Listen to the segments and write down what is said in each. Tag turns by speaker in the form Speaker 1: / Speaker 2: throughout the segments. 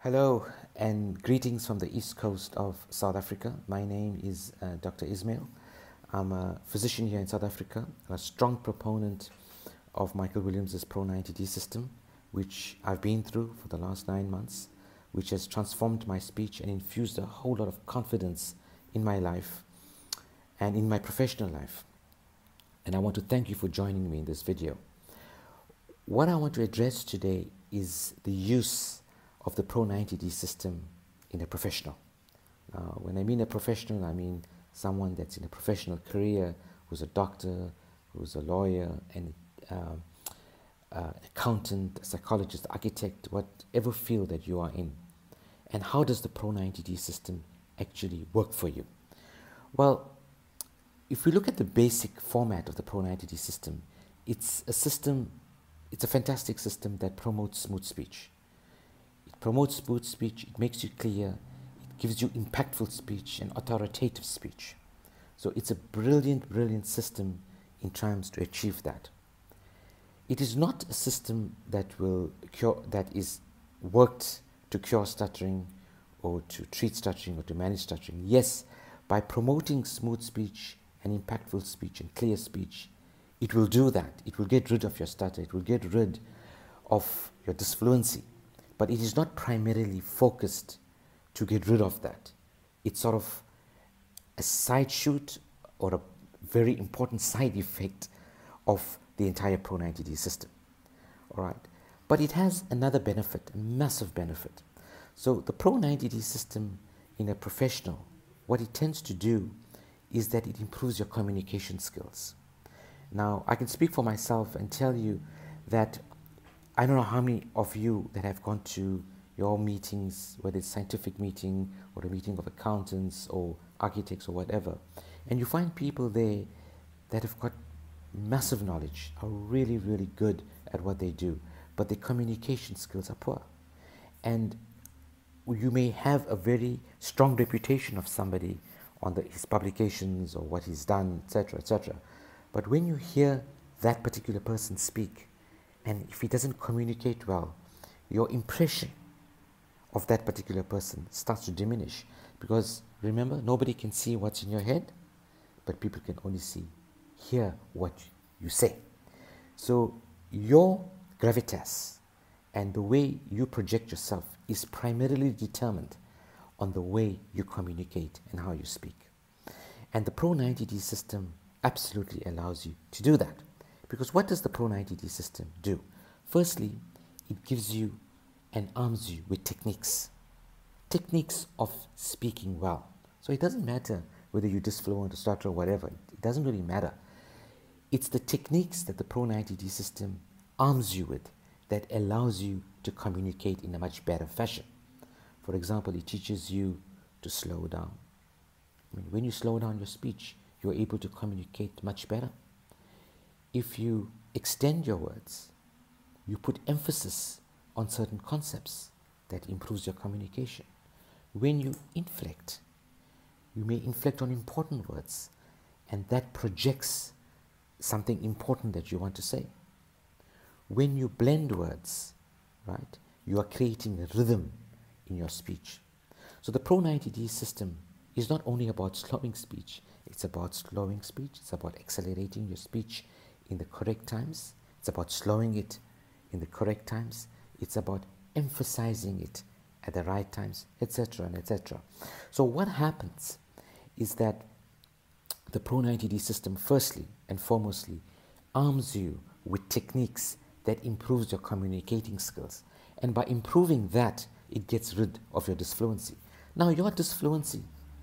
Speaker 1: Hello and greetings from the east coast of South Africa. My name is uh, Dr. Ismail. I'm a physician here in South Africa and a strong proponent of Michael Williams' Pro 90D system, which I've been through for the last nine months, which has transformed my speech and infused a whole lot of confidence in my life and in my professional life. And I want to thank you for joining me in this video. What I want to address today is the use of the Pro 90D system in a professional. When I mean a professional, I mean someone that's in a professional career, who's a doctor, who's a lawyer, and uh, uh, accountant, psychologist, architect, whatever field that you are in. And how does the Pro 90D system actually work for you? Well, if we look at the basic format of the Pro 90D system, it's a system, it's a fantastic system that promotes smooth speech promotes smooth speech, it makes you clear, it gives you impactful speech and authoritative speech. So it's a brilliant, brilliant system in terms to achieve that. It is not a system that will cure, that is worked to cure stuttering or to treat stuttering or to manage stuttering. Yes, by promoting smooth speech and impactful speech and clear speech, it will do that. It will get rid of your stutter. It will get rid of your disfluency but it is not primarily focused to get rid of that. It's sort of a side shoot or a very important side effect of the entire Pro 90D system. All right. But it has another benefit, a massive benefit. So the Pro 90D system in a professional, what it tends to do is that it improves your communication skills. Now, I can speak for myself and tell you that I don't know how many of you that have gone to your meetings, whether it's scientific meeting or a meeting of accountants or architects or whatever, and you find people there that have got massive knowledge, are really, really good at what they do, but their communication skills are poor. And you may have a very strong reputation of somebody on the, his publications or what he's done, etc., etc. But when you hear that particular person speak, and if he doesn't communicate well, your impression of that particular person starts to diminish. Because remember, nobody can see what's in your head, but people can only see, hear what you say. So your gravitas and the way you project yourself is primarily determined on the way you communicate and how you speak. And the Pro 90D system absolutely allows you to do that. Because what does the Pro 90D system do? Firstly, it gives you and arms you with techniques. Techniques of speaking well. So it doesn't matter whether you're disfluent or stutter or whatever, it doesn't really matter. It's the techniques that the Pro 90D system arms you with that allows you to communicate in a much better fashion. For example, it teaches you to slow down. I mean, when you slow down your speech, you're able to communicate much better if you extend your words, you put emphasis on certain concepts that improves your communication. When you inflect, you may inflect on important words and that projects something important that you want to say. When you blend words, right, you are creating a rhythm in your speech. So the Pro 90D system is not only about slowing speech, it's about slowing speech, it's about accelerating your speech in the correct times. It's about slowing it in the correct times. It's about emphasizing it at the right times, etc. and etc. So what happens is that the Pro 90D system, firstly and foremostly, arms you with techniques that improves your communicating skills. And by improving that, it gets rid of your disfluency. Now, your disfluency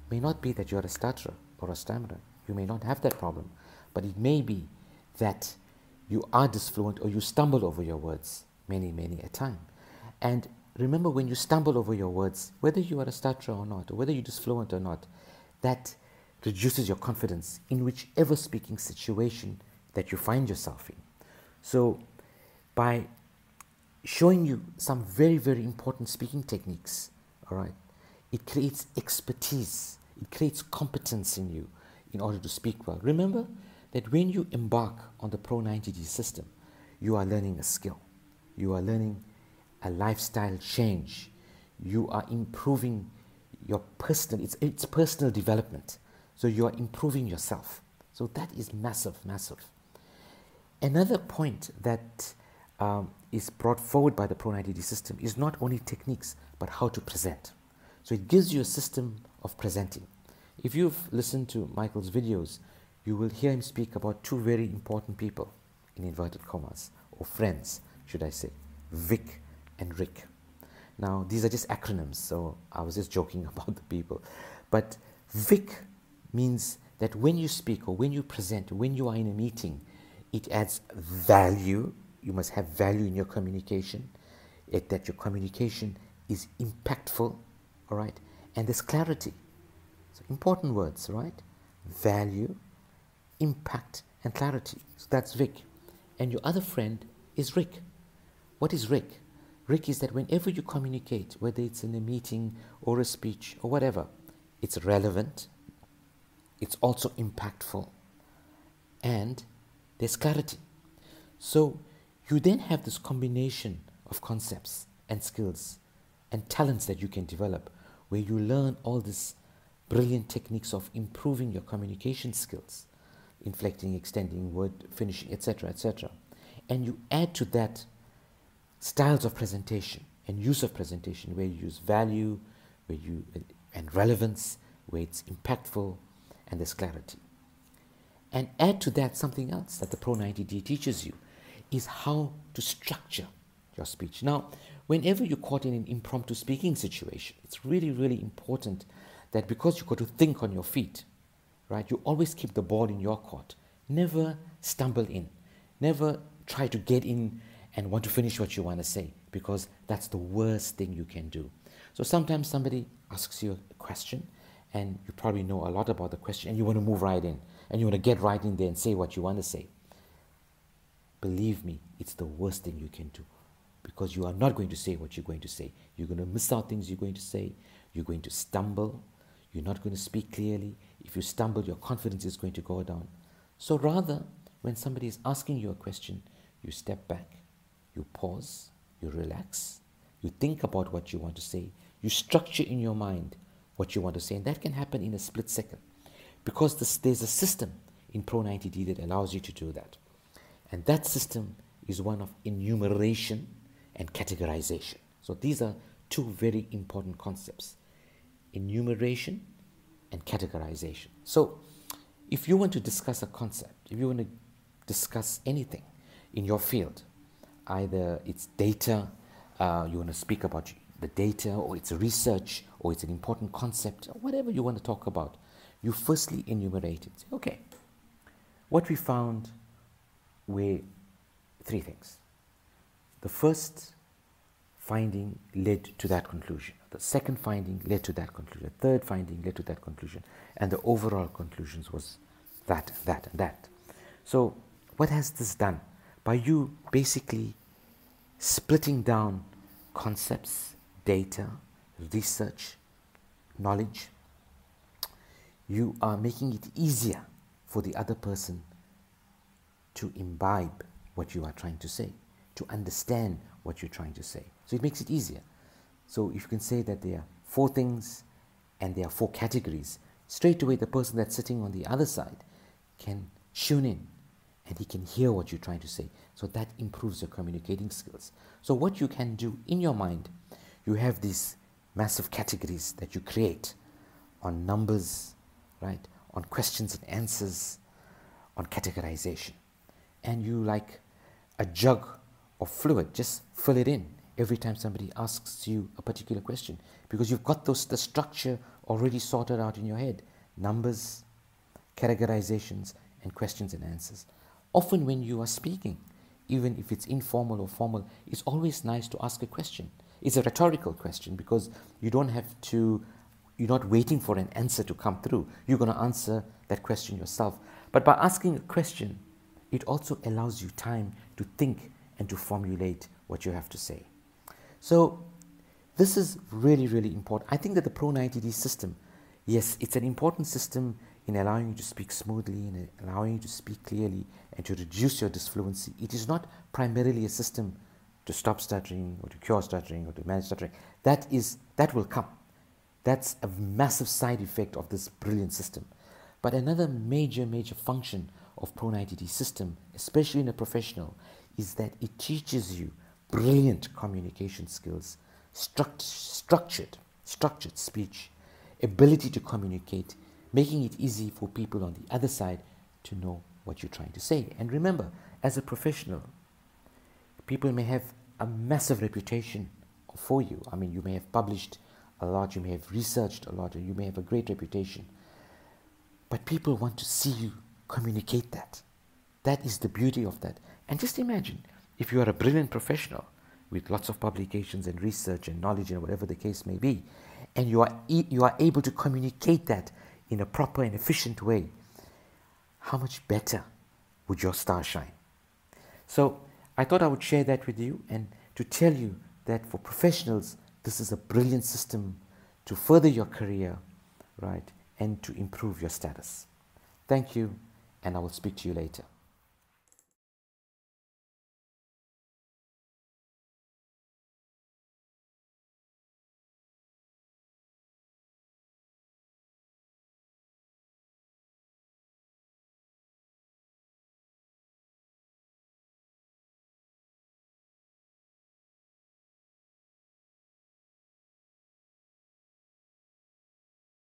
Speaker 1: may not be that you're a stutterer or a stammerer. You may not have that problem, but it may be that you are disfluent or you stumble over your words many, many a time. And remember, when you stumble over your words, whether you are a stutterer or not, or whether you're disfluent or not, that reduces your confidence in whichever speaking situation that you find yourself in. So, by showing you some very, very important speaking techniques, all right, it creates expertise, it creates competence in you in order to speak well. Remember, that when you embark on the Pro 90D system, you are learning a skill. You are learning a lifestyle change. you are improving your personal, it's, it's personal development. So you are improving yourself. So that is massive, massive. Another point that um, is brought forward by the Pro 90D system is not only techniques, but how to present. So it gives you a system of presenting. If you've listened to Michael's videos, you will hear him speak about two very important people, in inverted commas, or friends, should I say, Vic and Rick. Now, these are just acronyms, so I was just joking about the people. But Vic means that when you speak or when you present, when you are in a meeting, it adds value. You must have value in your communication, it, that your communication is impactful, all right? And there's clarity. So, important words, right? Value, impact, and clarity. So, that's Vic. And your other friend is Rick. What is Rick? Rick is that whenever you communicate, whether it's in a meeting or a speech or whatever, it's relevant, it's also impactful, and there's clarity. So you then have this combination of concepts and skills and talents that you can develop where you learn all these brilliant techniques of improving your communication skills, inflecting, extending, word finishing, etc., etc. And you add to that styles of presentation and use of presentation where you use value where you and relevance where it's impactful and there's clarity and add to that something else that the pro 90d teaches you is how to structure your speech now whenever you're caught in an impromptu speaking situation it's really really important that because you've got to think on your feet right you always keep the ball in your court never stumble in never try to get in and want to finish what you want to say because that's the worst thing you can do. So sometimes somebody asks you a question and you probably know a lot about the question and you want to move right in and you want to get right in there and say what you want to say. Believe me, it's the worst thing you can do because you are not going to say what you're going to say. You're going to miss out things you're going to say. You're going to stumble. You're not going to speak clearly. If you stumble, your confidence is going to go down. So rather, when somebody is asking you a question, you step back you pause, you relax, you think about what you want to say, you structure in your mind what you want to say, and that can happen in a split second because this, there's a system in Pro 90D that allows you to do that. And that system is one of enumeration and categorization. So these are two very important concepts enumeration and categorization. So if you want to discuss a concept, if you want to discuss anything in your field, either it's data, uh, you want to speak about the data, or it's research, or it's an important concept, whatever you want to talk about, you firstly enumerate it. Okay, what we found were three things. The first finding led to that conclusion. The second finding led to that conclusion. The third finding led to that conclusion. And the overall conclusions was that, that, and that. So, what has this done? by you basically splitting down concepts, data, research, knowledge, you are making it easier for the other person to imbibe what you are trying to say, to understand what you're trying to say. So it makes it easier. So if you can say that there are four things and there are four categories, straight away the person that's sitting on the other side can tune in and he can hear what you're trying to say. So that improves your communicating skills. So, what you can do in your mind, you have these massive categories that you create on numbers, right? On questions and answers, on categorization. And you, like a jug of fluid, just fill it in every time somebody asks you a particular question because you've got those, the structure already sorted out in your head numbers, categorizations, and questions and answers. Often, when you are speaking, even if it's informal or formal, it's always nice to ask a question. It's a rhetorical question because you don't have to, you're not waiting for an answer to come through. You're going to answer that question yourself. But by asking a question, it also allows you time to think and to formulate what you have to say. So, this is really, really important. I think that the Pro 90D system, yes, it's an important system in allowing you to speak smoothly, in allowing you to speak clearly, and to reduce your disfluency. It is not primarily a system to stop stuttering or to cure stuttering or to manage stuttering. That is that will come. That's a massive side effect of this brilliant system. But another major, major function of Pro90D system, especially in a professional, is that it teaches you brilliant communication skills, struct structured, structured speech, ability to communicate, making it easy for people on the other side to know what you're trying to say. And remember, as a professional, people may have a massive reputation for you. I mean, you may have published a lot, you may have researched a lot, and you may have a great reputation. But people want to see you communicate that. That is the beauty of that. And just imagine if you are a brilliant professional with lots of publications and research and knowledge and whatever the case may be, and you are, you are able to communicate that in a proper and efficient way, how much better would your star shine? So I thought I would share that with you and to tell you that for professionals, this is a brilliant system to further your career, right, and to improve your status. Thank you, and I will speak to you later.